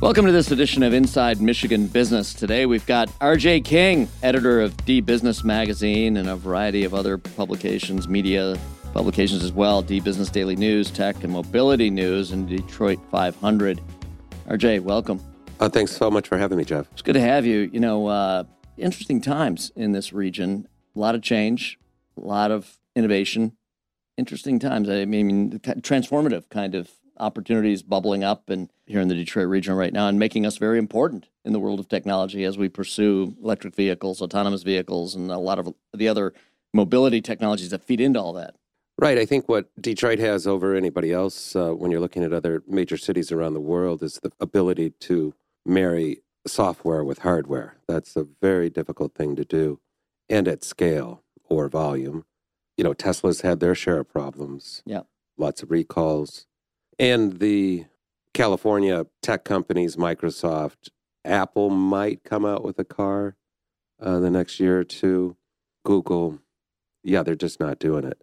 Welcome to this edition of Inside Michigan Business. Today we've got RJ King, editor of DBusiness Magazine and a variety of other publications, media publications as well, DBusiness Daily News, Tech and Mobility News, and Detroit 500. RJ, welcome. Uh, thanks so much for having me, Jeff. It's good to have you. You know, uh, interesting times in this region. A lot of change, a lot of innovation. Interesting times. I mean, transformative kind of opportunities bubbling up and here in the Detroit region right now and making us very important in the world of technology as we pursue electric vehicles, autonomous vehicles, and a lot of the other mobility technologies that feed into all that. Right. I think what Detroit has over anybody else uh, when you're looking at other major cities around the world is the ability to marry software with hardware. That's a very difficult thing to do and at scale or volume. You know, Tesla's had their share of problems. Yeah. Lots of recalls. And the California tech companies, Microsoft, Apple might come out with a car uh, the next year or two. Google, yeah, they're just not doing it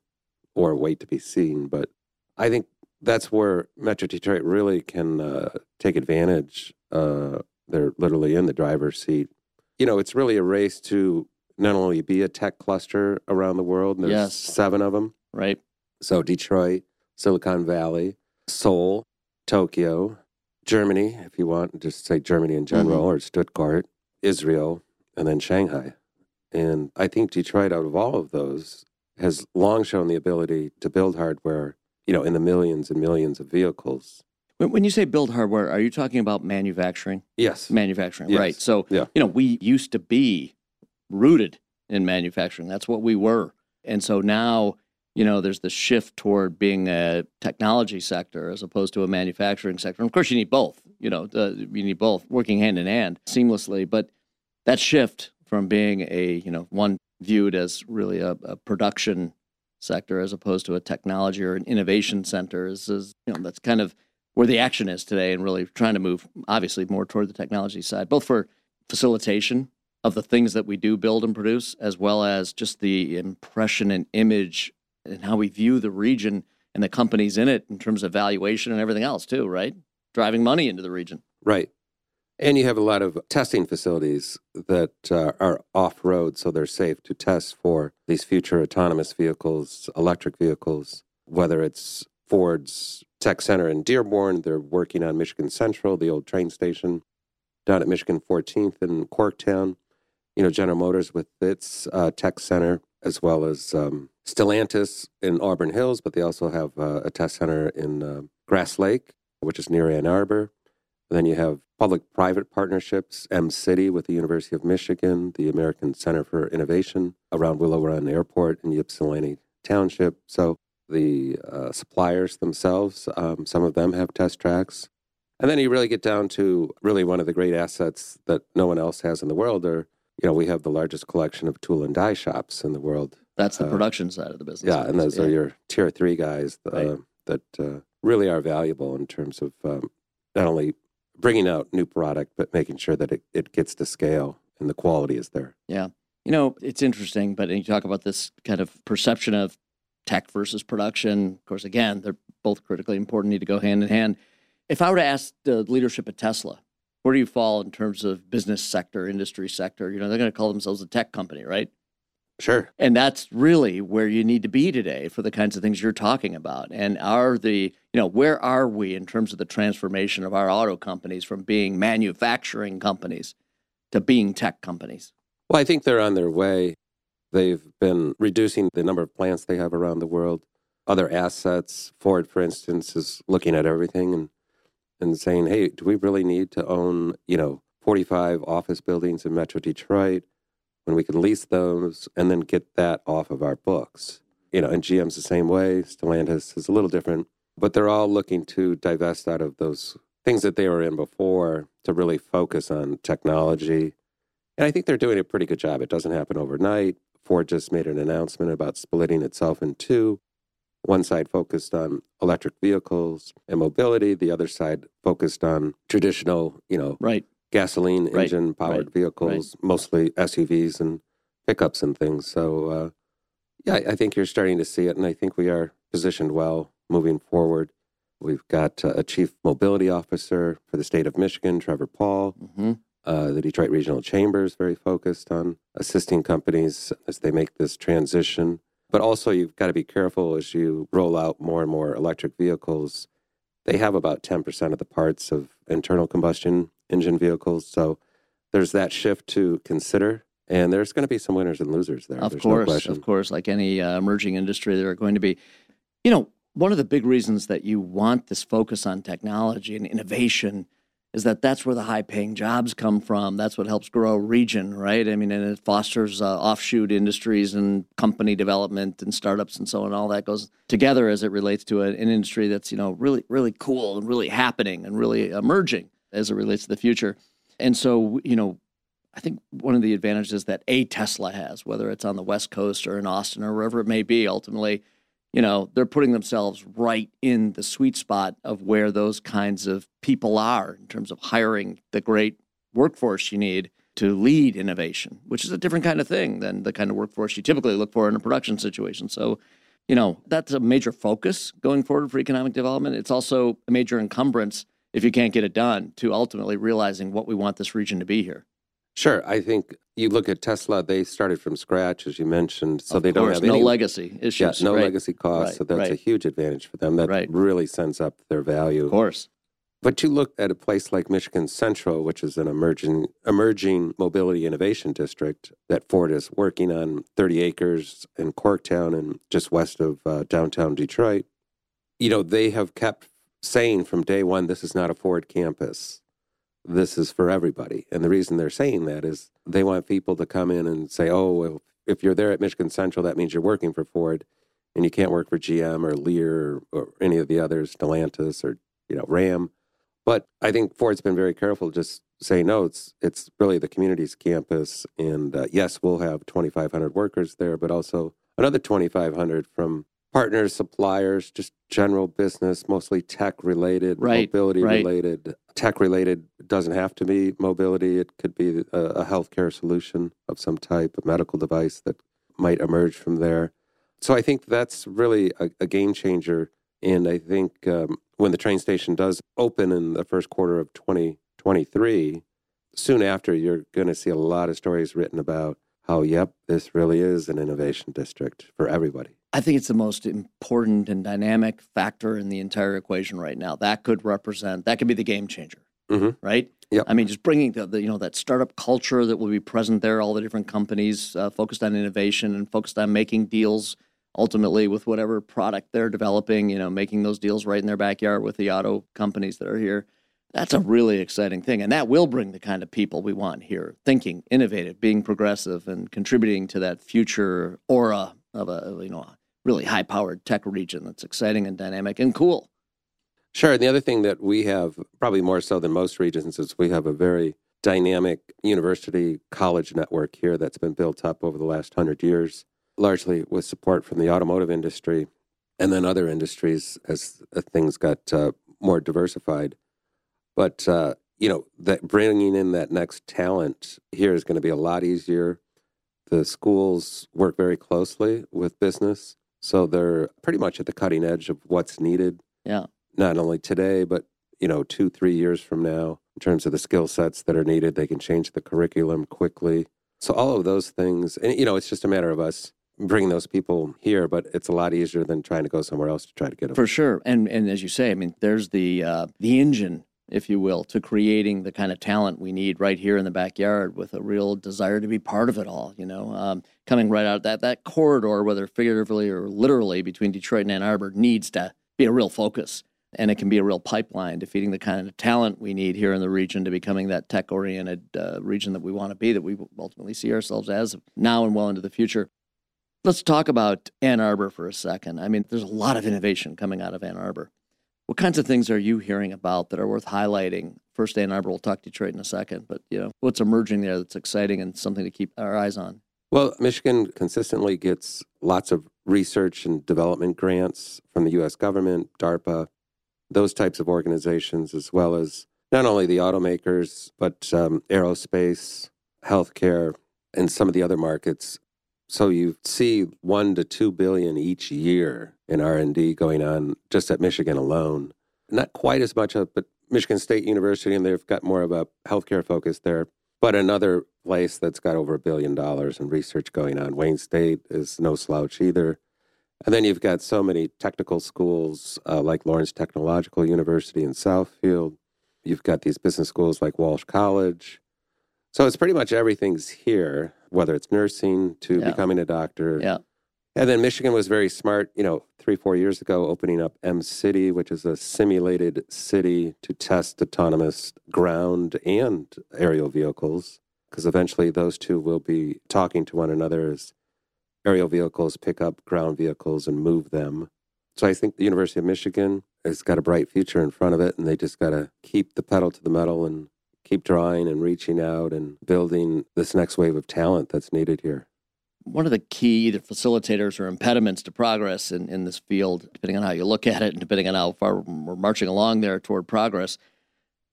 or wait to be seen. But I think that's where Metro Detroit really can uh, take advantage. Uh, they're literally in the driver's seat. You know, it's really a race to not only be a tech cluster around the world, there's yes. seven of them. Right. So Detroit, Silicon Valley, Seoul, Tokyo, Germany, if you want, just say Germany in general, mm-hmm. or Stuttgart, Israel, and then Shanghai. And I think Detroit, out of all of those, has long shown the ability to build hardware, you know, in the millions and millions of vehicles. When you say build hardware, are you talking about manufacturing? Yes. Manufacturing, yes. right. So, yeah. you know, we used to be rooted in manufacturing. That's what we were. And so now you know, there's the shift toward being a technology sector as opposed to a manufacturing sector. And of course, you need both. You know, uh, you need both working hand in hand seamlessly. But that shift from being a you know one viewed as really a, a production sector as opposed to a technology or an innovation center is, is you know that's kind of where the action is today, and really trying to move obviously more toward the technology side, both for facilitation of the things that we do build and produce, as well as just the impression and image and how we view the region and the companies in it in terms of valuation and everything else too, right? Driving money into the region. Right. And you have a lot of testing facilities that uh, are off road, so they're safe to test for these future autonomous vehicles, electric vehicles, whether it's Ford's Tech Center in Dearborn, they're working on Michigan Central, the old train station, down at Michigan 14th in Corktown. You know, General Motors with its uh, Tech Center, as well as um, Stellantis in Auburn Hills, but they also have uh, a test center in uh, Grass Lake, which is near Ann Arbor. And then you have public private partnerships, Mcity with the University of Michigan, the American Center for Innovation around Willow Run Airport in Ypsilanti Township. So the uh, suppliers themselves, um, some of them have test tracks. And then you really get down to really one of the great assets that no one else has in the world. Or, you know, we have the largest collection of tool and die shops in the world that's the uh, production side of the business. Yeah, and those yeah. are your tier three guys uh, right. that uh, really are valuable in terms of um, not only bringing out new product, but making sure that it, it gets to scale and the quality is there. Yeah. You know, it's interesting, but you talk about this kind of perception of tech versus production. Of course, again, they're both critically important, need to go hand in hand. If I were to ask the leadership at Tesla, where do you fall in terms of business sector, industry sector? You know, they're going to call themselves a tech company, right? Sure. And that's really where you need to be today for the kinds of things you're talking about. And are the, you know, where are we in terms of the transformation of our auto companies from being manufacturing companies to being tech companies? Well, I think they're on their way. They've been reducing the number of plants they have around the world. Other assets, Ford, for instance, is looking at everything and, and saying, hey, do we really need to own, you know, 45 office buildings in Metro Detroit? when we can lease those and then get that off of our books. You know, and GM's the same way. Stellantis is a little different, but they're all looking to divest out of those things that they were in before to really focus on technology. And I think they're doing a pretty good job. It doesn't happen overnight. Ford just made an announcement about splitting itself in two. One side focused on electric vehicles and mobility, the other side focused on traditional, you know, right gasoline right. engine powered right. vehicles, mostly SUVs and pickups and things. So, uh, yeah, I think you're starting to see it, and I think we are positioned well moving forward. We've got uh, a chief mobility officer for the state of Michigan, Trevor Pawl. Mm-hmm. Uh, the Detroit Regional Chamber is very focused on assisting companies as they make this transition. But also, you've got to be careful as you roll out more and more electric vehicles. They have about 10% of the parts of internal combustion engine vehicles. So there's that shift to consider. And there's going to be some winners and losers there. Of There's no course, question. of course, like any uh, emerging industry, there are going to be, you know, one of the big reasons that you want this focus on technology and innovation is that that's where the high paying jobs come from. That's what helps grow a region, right? I mean, and it fosters uh, offshoot industries and company development and startups and so on. All that goes together as it relates to an industry that's, you know, really, really cool and really happening and really emerging as it relates to the future. And so, you know, I think one of the advantages that a Tesla has, whether it's on the West Coast or in Austin or wherever it may be, ultimately, you know, they're putting themselves right in the sweet spot of where those kinds of people are in terms of hiring the great workforce you need to lead innovation, which is a different kind of thing than the kind of workforce you typically look for in a production situation. So, you know, that's a major focus going forward for economic development. It's also a major encumbrance if you can't get it done to ultimately realizing what we want this region to be here. Sure. I think you look at Tesla, they started from scratch, as you mentioned. So Of they don't have no any legacy issues. yeah, no right? legacy costs. right, so that's a huge advantage for them. That Right. really sends up their value. Of course. But you look at a place like Michigan Central, which is an emerging emerging mobility innovation district that Ford is working on 30 acres in Corktown and just west of uh, downtown Detroit. You know, they have kept saying from day one, this is not a Ford campus. This is for everybody. And the reason they're saying that is they want people to come in and say, oh, well, if you're there at Michigan Central, that means you're working for Ford and you can't work for GM or Lear or, any of the others, Stellantis or, you know, Ram. But I think Ford's been very careful just say no. It's it's really the community's campus, and uh, yes, we'll have 2,500 workers there, but also another 2,500 from partners, suppliers, just general business, mostly tech related, Right, mobility right. related. Tech related doesn't have to be mobility; it could be a, a healthcare solution of some type, a medical device that might emerge from there. So I think that's really a, a game changer. And I think um, when the train station does open in the first quarter of 2023, soon after, you're going to see a lot of stories written about how, yep, this really is an innovation district for everybody. I think it's the most important and dynamic factor in the entire equation right now. That could represent, that could be the game changer, Mhm. right? Yep. I mean, just bringing the, the, you know, that startup culture that will be present there, all the different companies uh, focused on innovation and focused on making deals ultimately with whatever product they're developing, you know, making those deals right in their backyard with the auto companies that are here. That's a really exciting thing. And that will bring the kind of people we want here, thinking, innovative, being progressive, and contributing to that future aura of a, you know, really high powered tech region that's exciting and dynamic and cool. Sure. And the other thing that we have, probably more so than most regions, is we have a very dynamic university college network here that's been built up over the last hundred years, largely with support from the automotive industry and then other industries as things got uh, more diversified. But, uh, you know, that bringing in that next talent here is going to be a lot easier. The schools work very closely with business. So they're pretty much at the cutting edge of what's needed Yeah. not only today, but you know, two, three years from now, in terms of the skill sets that are needed. They can change the curriculum quickly. So all of those things, and you know, it's just a matter of us bringing those people here. But it's a lot easier than trying to go somewhere else to try to get them. For sure. And and as you say, I mean, there's the uh, the engine, if you will, to creating the kind of talent we need right here in the backyard with a real desire to be part of it all, you know. Um, coming right out of that that corridor, whether figuratively or literally between Detroit and Ann Arbor, needs to be a real focus. And it can be a real pipeline to feeding the kind of talent we need here in the region to becoming that tech oriented uh, region that we want to be, that we ultimately see ourselves as now and well into the future. Let's talk about Ann Arbor for a second. I mean, there's a lot of innovation coming out of Ann Arbor. What kinds of things are you hearing about that are worth highlighting? First, Ann Arbor. We'll talk Detroit in a second, but you know what's emerging there that's exciting and something to keep our eyes on. Well, Michigan consistently gets lots of research and development grants from the U.S. government, DARPA, those types of organizations, as well as not only the automakers, but um, aerospace, healthcare, and some of the other markets. So you see one to two billion each year in R and D going on just at Michigan alone. not quite as much of, but Michigan State University, and they've got more of a healthcare focus there. But another place that's got over a billion dollars in research going on. Wayne State is no slouch either. And then you've got so many technical schools uh, like Lawrence Technological University in Southfield. You've got these business schools like Walsh College. So it's pretty much everything's here, whether it's nursing to Yeah. becoming a doctor. Yeah. And then Michigan was very smart, you know, three, four years ago, opening up Mcity, which is a simulated city to test autonomous ground and aerial vehicles, because eventually those two will be talking to one another as aerial vehicles pick up ground vehicles and move them. So I think the University of Michigan has got a bright future in front of it, and they just got to keep the pedal to the metal and keep drawing and reaching out and building this next wave of talent that's needed here. one of the key either facilitators or impediments to progress in, in this field, depending on how you look at it and depending on how far we're marching along there toward progress.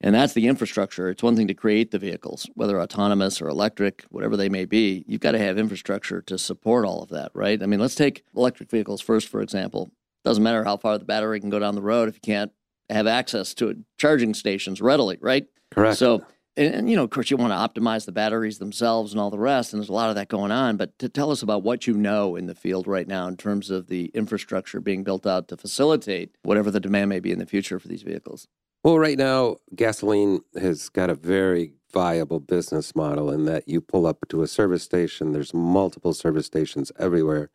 And that's the infrastructure. It's one thing to create the vehicles, whether autonomous or electric, whatever they may be. You've got to have infrastructure to support all of that, right? I mean, let's take electric vehicles first, for example. Doesn't matter how far the battery can go down the road if you can't have access to charging stations readily, right? Correct. So, and, and, you know, of course, you want to optimize the batteries themselves and all the rest, and there's a lot of that going on. But to tell us about what you know in the field right now in terms of the infrastructure being built out to facilitate whatever the demand may be in the future for these vehicles. Well, right now, gasoline has got a very viable business model in that you pull up to a service station, there's multiple service stations everywhere,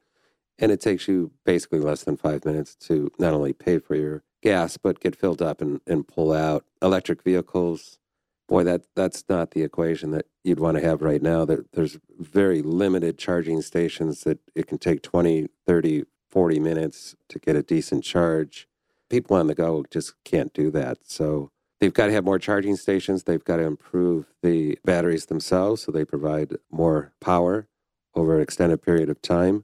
and it takes you basically less than five minutes to not only pay for your gas, but get filled up and, and pull out. Electric vehicles, boy, that, that's not the equation that you'd want to have right now. There, there's very limited charging stations that it can take 20, 30, 40 minutes to get a decent charge people on the go just can't do that. So they've got to have more charging stations. They've got to improve the batteries themselves so they provide more power over an extended period of time.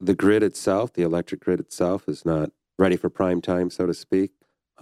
The grid itself, the electric grid itself, is not ready for prime time, so to speak.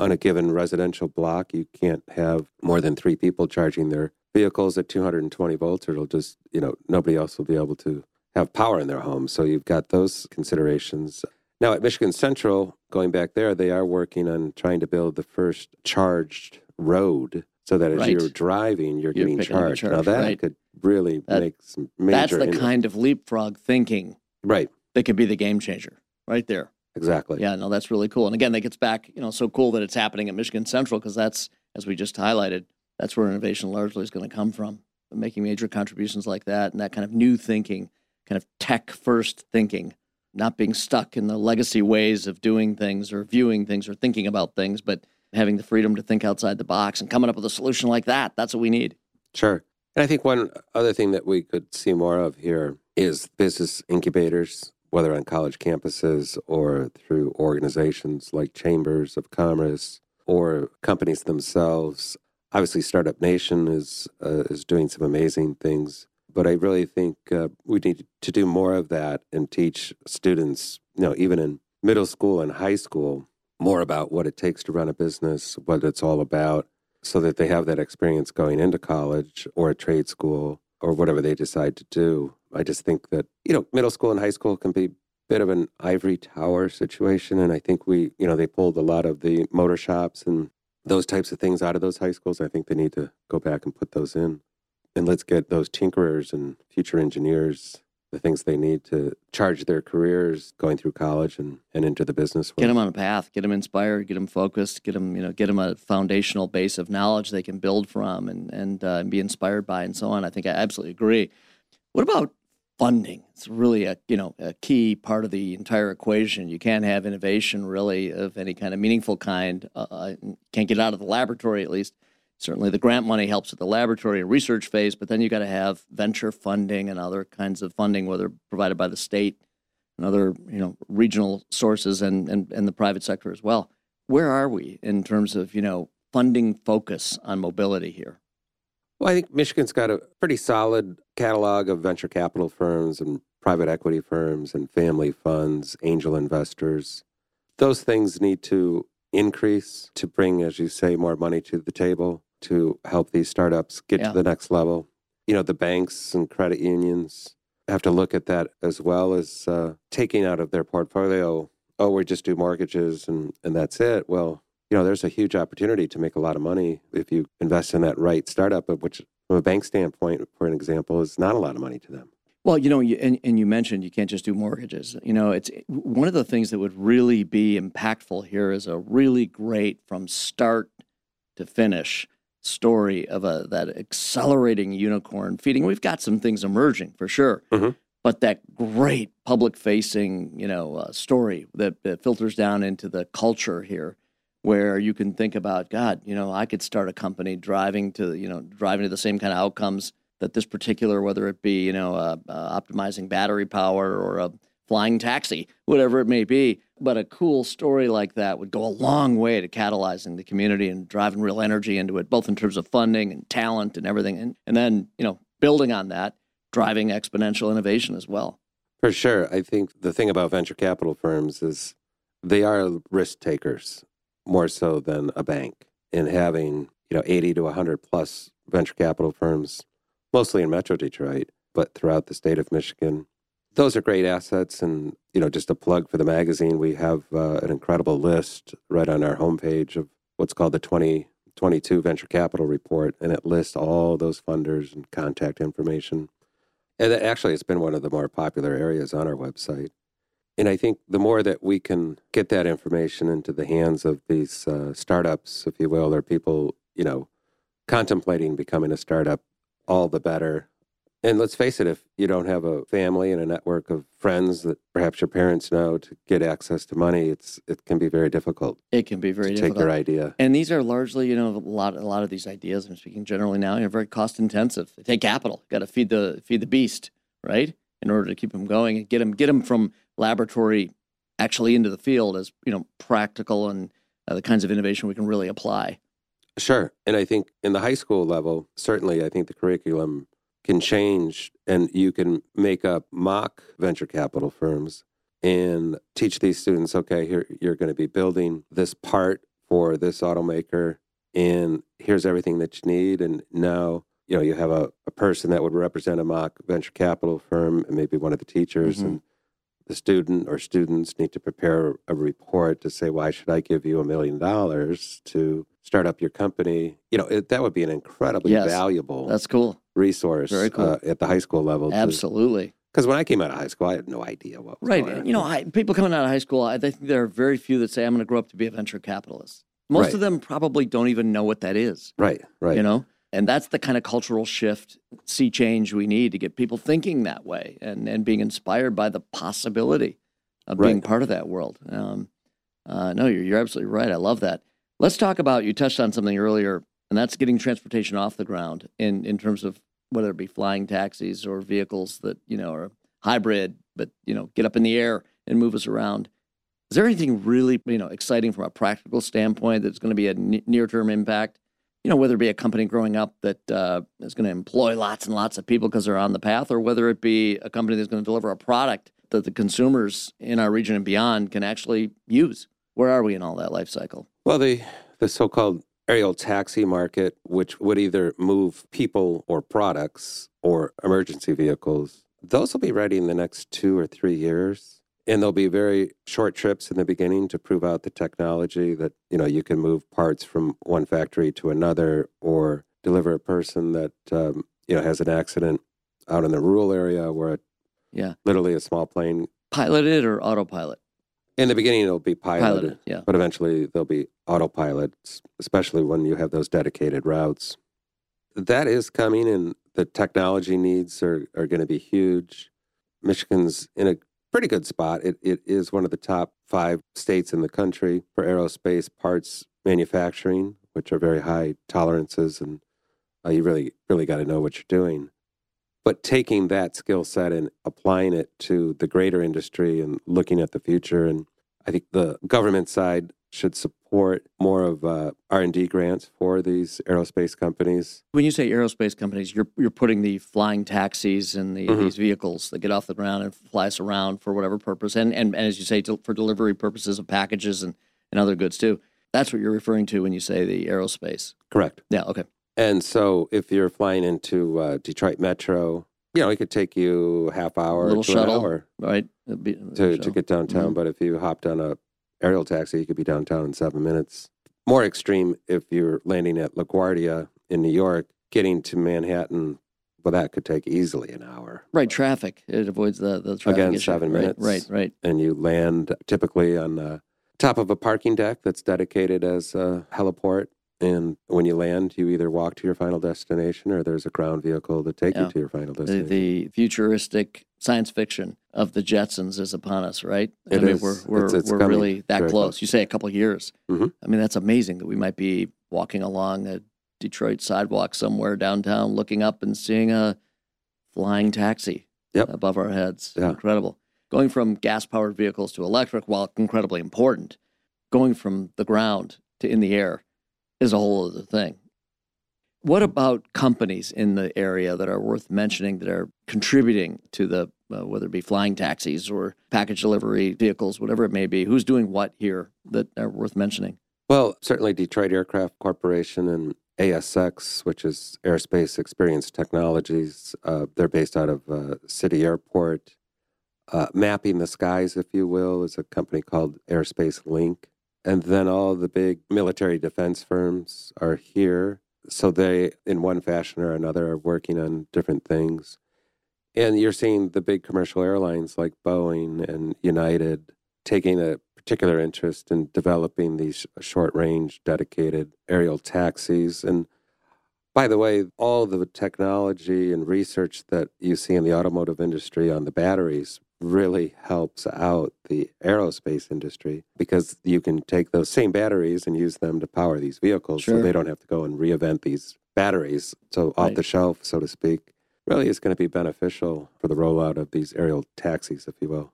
On a given residential block, you can't have more than three people charging their vehicles at 220 volts, or it'll just, you know, nobody else will be able to have power in their home. So you've got those considerations. Now, at Michigan Central, going back there, they are working on trying to build the first charged road so that as Right. you're driving, you're, You're getting picking up the charged. Now, that right. could really That- make some major. That's the in- kind of leapfrog thinking Right, that could be the game changer right there. Exactly. Yeah, no, that's really cool. And again, that gets back, you know, so cool that it's happening at Michigan Central because that's, as we just highlighted, that's where innovation largely is going to come from. Making major contributions like that and that kind of new thinking, kind of tech first thinking, not being stuck in the legacy ways of doing things or viewing things or thinking about things, but having the freedom to think outside the box and coming up with a solution like that. That's what we need. Sure. And I think one other thing that we could see more of here is business incubators, whether on college campuses or through organizations like chambers of commerce or companies themselves. Obviously, Startup Nation is uh, is doing some amazing things, but I really think uh, we need to do more of that and teach students, you know, even in middle school and high school, more about what it takes to run a business, what it's all about, so that they have that experience going into college or a trade school or whatever they decide to do. I just think that, you know, middle school and high school can be a bit of an ivory tower situation. And I think we, you know, they pulled a lot of the motor shops and those types of things out of those high schools. I think they need to go back and put those in. And let's get those tinkerers and future engineers the things they need to charge their careers going through college and, and into the business world. Get them on a path, get them inspired, get them focused, get them, you know, get them a foundational base of knowledge they can build from and and, uh, and be inspired by and so on. I think I absolutely agree. What about funding? It's really a you know a key part of the entire equation. You can't have innovation really of any kind of meaningful kind. Uh, can't get out of the laboratory at least. Certainly, the grant money helps with the laboratory and research phase, but then you got to have venture funding and other kinds of funding, whether provided by the state and other you know regional sources and, and and the private sector as well. Where are we in terms of you know funding focus on mobility here? Well, I think Michigan's got a pretty solid catalog of venture capital firms and private equity firms and family funds, angel investors. Those things need to increase to bring, as you say, more money to the table to help these startups get Yeah. to the next level. You know, the banks and credit unions have to look at that as well as uh, taking out of their portfolio, oh, we just do mortgages and, and that's it. Well, you know, there's a huge opportunity to make a lot of money if you invest in that right startup, which from a bank standpoint, for an example, is not a lot of money to them. Well, you know, you, and, and you mentioned you can't just do mortgages. You know, it's one of the things that would really be impactful here is a really great from start to finish story of a that accelerating unicorn feeding. We've got some things emerging for sure, mm-hmm. but that great public facing, you know, uh, story that, that filters down into the culture here where you can think about god you know i could start a company driving to you know driving to the same kind of outcomes that this particular, whether it be you know uh, uh, optimizing battery power or a flying taxi, whatever it may be. But a cool story like that would go a long way to catalyzing the community and driving real energy into it, both in terms of funding and talent and everything, and and then you know building on that, driving exponential innovation as well. For sure, I think the thing about venture capital firms is they are risk takers more so than a bank in having you know 80 to 100 plus venture capital firms mostly in Metro Detroit, but throughout the state of Michigan. Those are great assets. And, you know, just a plug for the magazine, we have uh, an incredible list right on our homepage of what's called the 2022 Venture Capital Report. And it lists all those funders and contact information. And actually, it's been one of the more popular areas on our website. And I think the more that we can get that information into the hands of these uh, startups, if you will, or people, you know, contemplating becoming a startup, all the better. And let's face it, if you don't have a family and a network of friends that perhaps your parents know to get access to money, it's it can be very difficult. It can be very to difficult. take your idea. And these are largely, you know, a lot a lot of these ideas. I'm speaking generally now. Are very cost intensive. They take capital. Got to feed the feed the beast, right? In order to keep them going and get them get them from laboratory actually into the field as you know practical and uh, the kinds of innovation we can really apply. Sure. And I think in the high school level, certainly, I think the curriculum can change and you can make up mock venture capital firms and teach these students okay, here you're going to be building this part for this automaker, and here's everything that you need. And now, you know, you have a, a person that would represent a mock venture capital firm and maybe one of the teachers mm-hmm. and the student or students need to prepare a report to say, why should I give you a million dollars to start up your company? You know, it, that would be an incredibly yes, valuable that's cool resource cool. Uh, at the high school level. Absolutely. Because when I came out of high school, I had no idea what was right. Going on. You know, I, people coming out of high school, I think there are very few that say, I'm going to grow up to be a venture capitalist. Most right. of them probably don't even know what that is. Right, right. You know? And that's the kind of cultural shift, sea change we need to get people thinking that way and, and being inspired by the possibility of right. being part of that world. Um, uh, no, you're, you're absolutely right. I love that. Let's talk about, you touched on something earlier, and that's getting transportation off the ground in, in terms of whether it be flying taxis or vehicles that, you know, are hybrid, but, you know, get up in the air and move us around. Is there anything really, you know, exciting from a practical standpoint that's going to be a near-term impact? you know, whether it be a company growing up that uh, is going to employ lots and lots of people because they're on the path, or whether it be a company that's going to deliver a product that the consumers in our region and beyond can actually use. Where are we in all that life cycle? Well, the the so-called aerial taxi market, which would either move people or products or emergency vehicles, those will be ready in the next two or three years. And there'll be very short trips in the beginning to prove out the technology that, you know, you can move parts from one factory to another or deliver a person that, um, you know, has an accident out in the rural area where, it, yeah, literally a small plane. Piloted or autopilot? In the beginning, it'll be piloted, piloted yeah. but eventually there'll be autopilots, especially when you have those dedicated routes. That is coming, and the technology needs are, are going to be huge. Michigan's in a pretty good spot. It, it is one of the top five states in the country for aerospace parts manufacturing, which are very high tolerances, and uh, you really, really got to know what you're doing. But taking that skill set and applying it to the greater industry and looking at the future, and I think the government side should support more of uh, R&D grants for these aerospace companies. When you say aerospace companies, you're you're putting the flying taxis and the, Mhm. these vehicles that get off the ground and fly us around for whatever purpose, and and, and as you say, to, for delivery purposes of packages and, and other goods too. That's what you're referring to when you say the aerospace. Correct. Yeah. Okay. And so if you're flying into uh, Detroit Metro, you know, it could take you half hour Little to shuttle, an hour Right. Be- to, to get downtown. Mhm. But if you hopped on a aerial taxi, you could be downtown in seven minutes. more extreme if you're landing at LaGuardia in New York, getting to Manhattan. Well, that could take easily an hour. Right, traffic. It avoids the, the traffic Again, issue. seven right, minutes. Right, right. And you land typically on the top of a parking deck that's dedicated as a heliport. And when you land, you either walk to your final destination or there's a ground vehicle to take Yeah. you to your final destination. the futuristic science fiction of the Jetsons is upon us, right? I It mean, is. we're we're, It's- it's we're really that close. close. You say a couple of years. Mhm. I mean, that's amazing that we might be walking along a Detroit sidewalk somewhere downtown, looking up and seeing a flying taxi Yep. above our heads. Yeah. Incredible. Going from gas powered vehicles to electric, while incredibly important, going from the ground to in the air is a whole other thing. What about companies in the area that are worth mentioning that are contributing to the, uh, whether it be flying taxis or package delivery vehicles, whatever it may be? Who's doing what here that are worth mentioning? Well, certainly Detroit Aircraft Corporation and ASX, which is Airspace Experience Technologies. Uh, they're based out of uh, City Airport. Uh, Mapping the Skies, if you will, is a company called Airspace Link. And then all the big military defense firms are here. So they, in one fashion or another, are working on different things. And you're seeing the big commercial airlines like Boeing and United taking a particular interest in developing these short range dedicated aerial taxis. And by the way, all the technology and research that you see in the automotive industry on the batteries really helps out the aerospace industry because you can take those same batteries and use them to power these vehicles Sure. so they don't have to go and reinvent these batteries. So off Right. the shelf, so to speak, really is going to be beneficial for the rollout of these aerial taxis, if you will.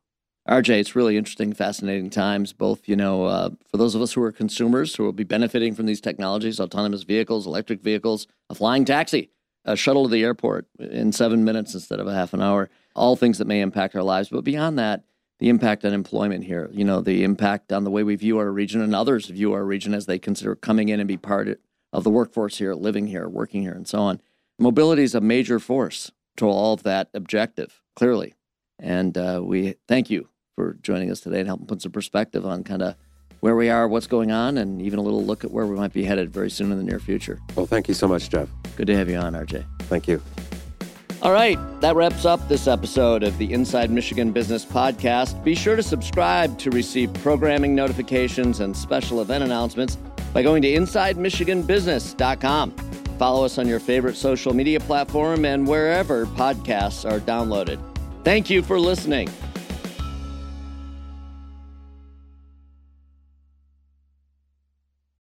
RJ, it's really interesting, fascinating times, both, you know, uh, for those of us who are consumers who will be benefiting from these technologies, autonomous vehicles, electric vehicles, a flying taxi, a shuttle to the airport in seven minutes instead of a half an hour, all things that may impact our lives. But beyond that, the impact on employment here, you know, the impact on the way we view our region and others view our region as they consider coming in and be part of the workforce here, living here, working here, and so on. Mobility is a major force to all of that objective, clearly. And uh, we thank you for joining us today and helping put some perspective on kind of where we are, what's going on, and even a little look at where we might be headed very soon in the near future. Well, thank you so much, Jeff. Good to have you on, RJ. Thank you. All right, that wraps up this episode of the Inside Michigan Business Podcast. Be sure to subscribe to receive programming notifications and special event announcements by going to InsideMichiganBusiness.com. Follow us on your favorite social media platform and wherever podcasts are downloaded. Thank you for listening.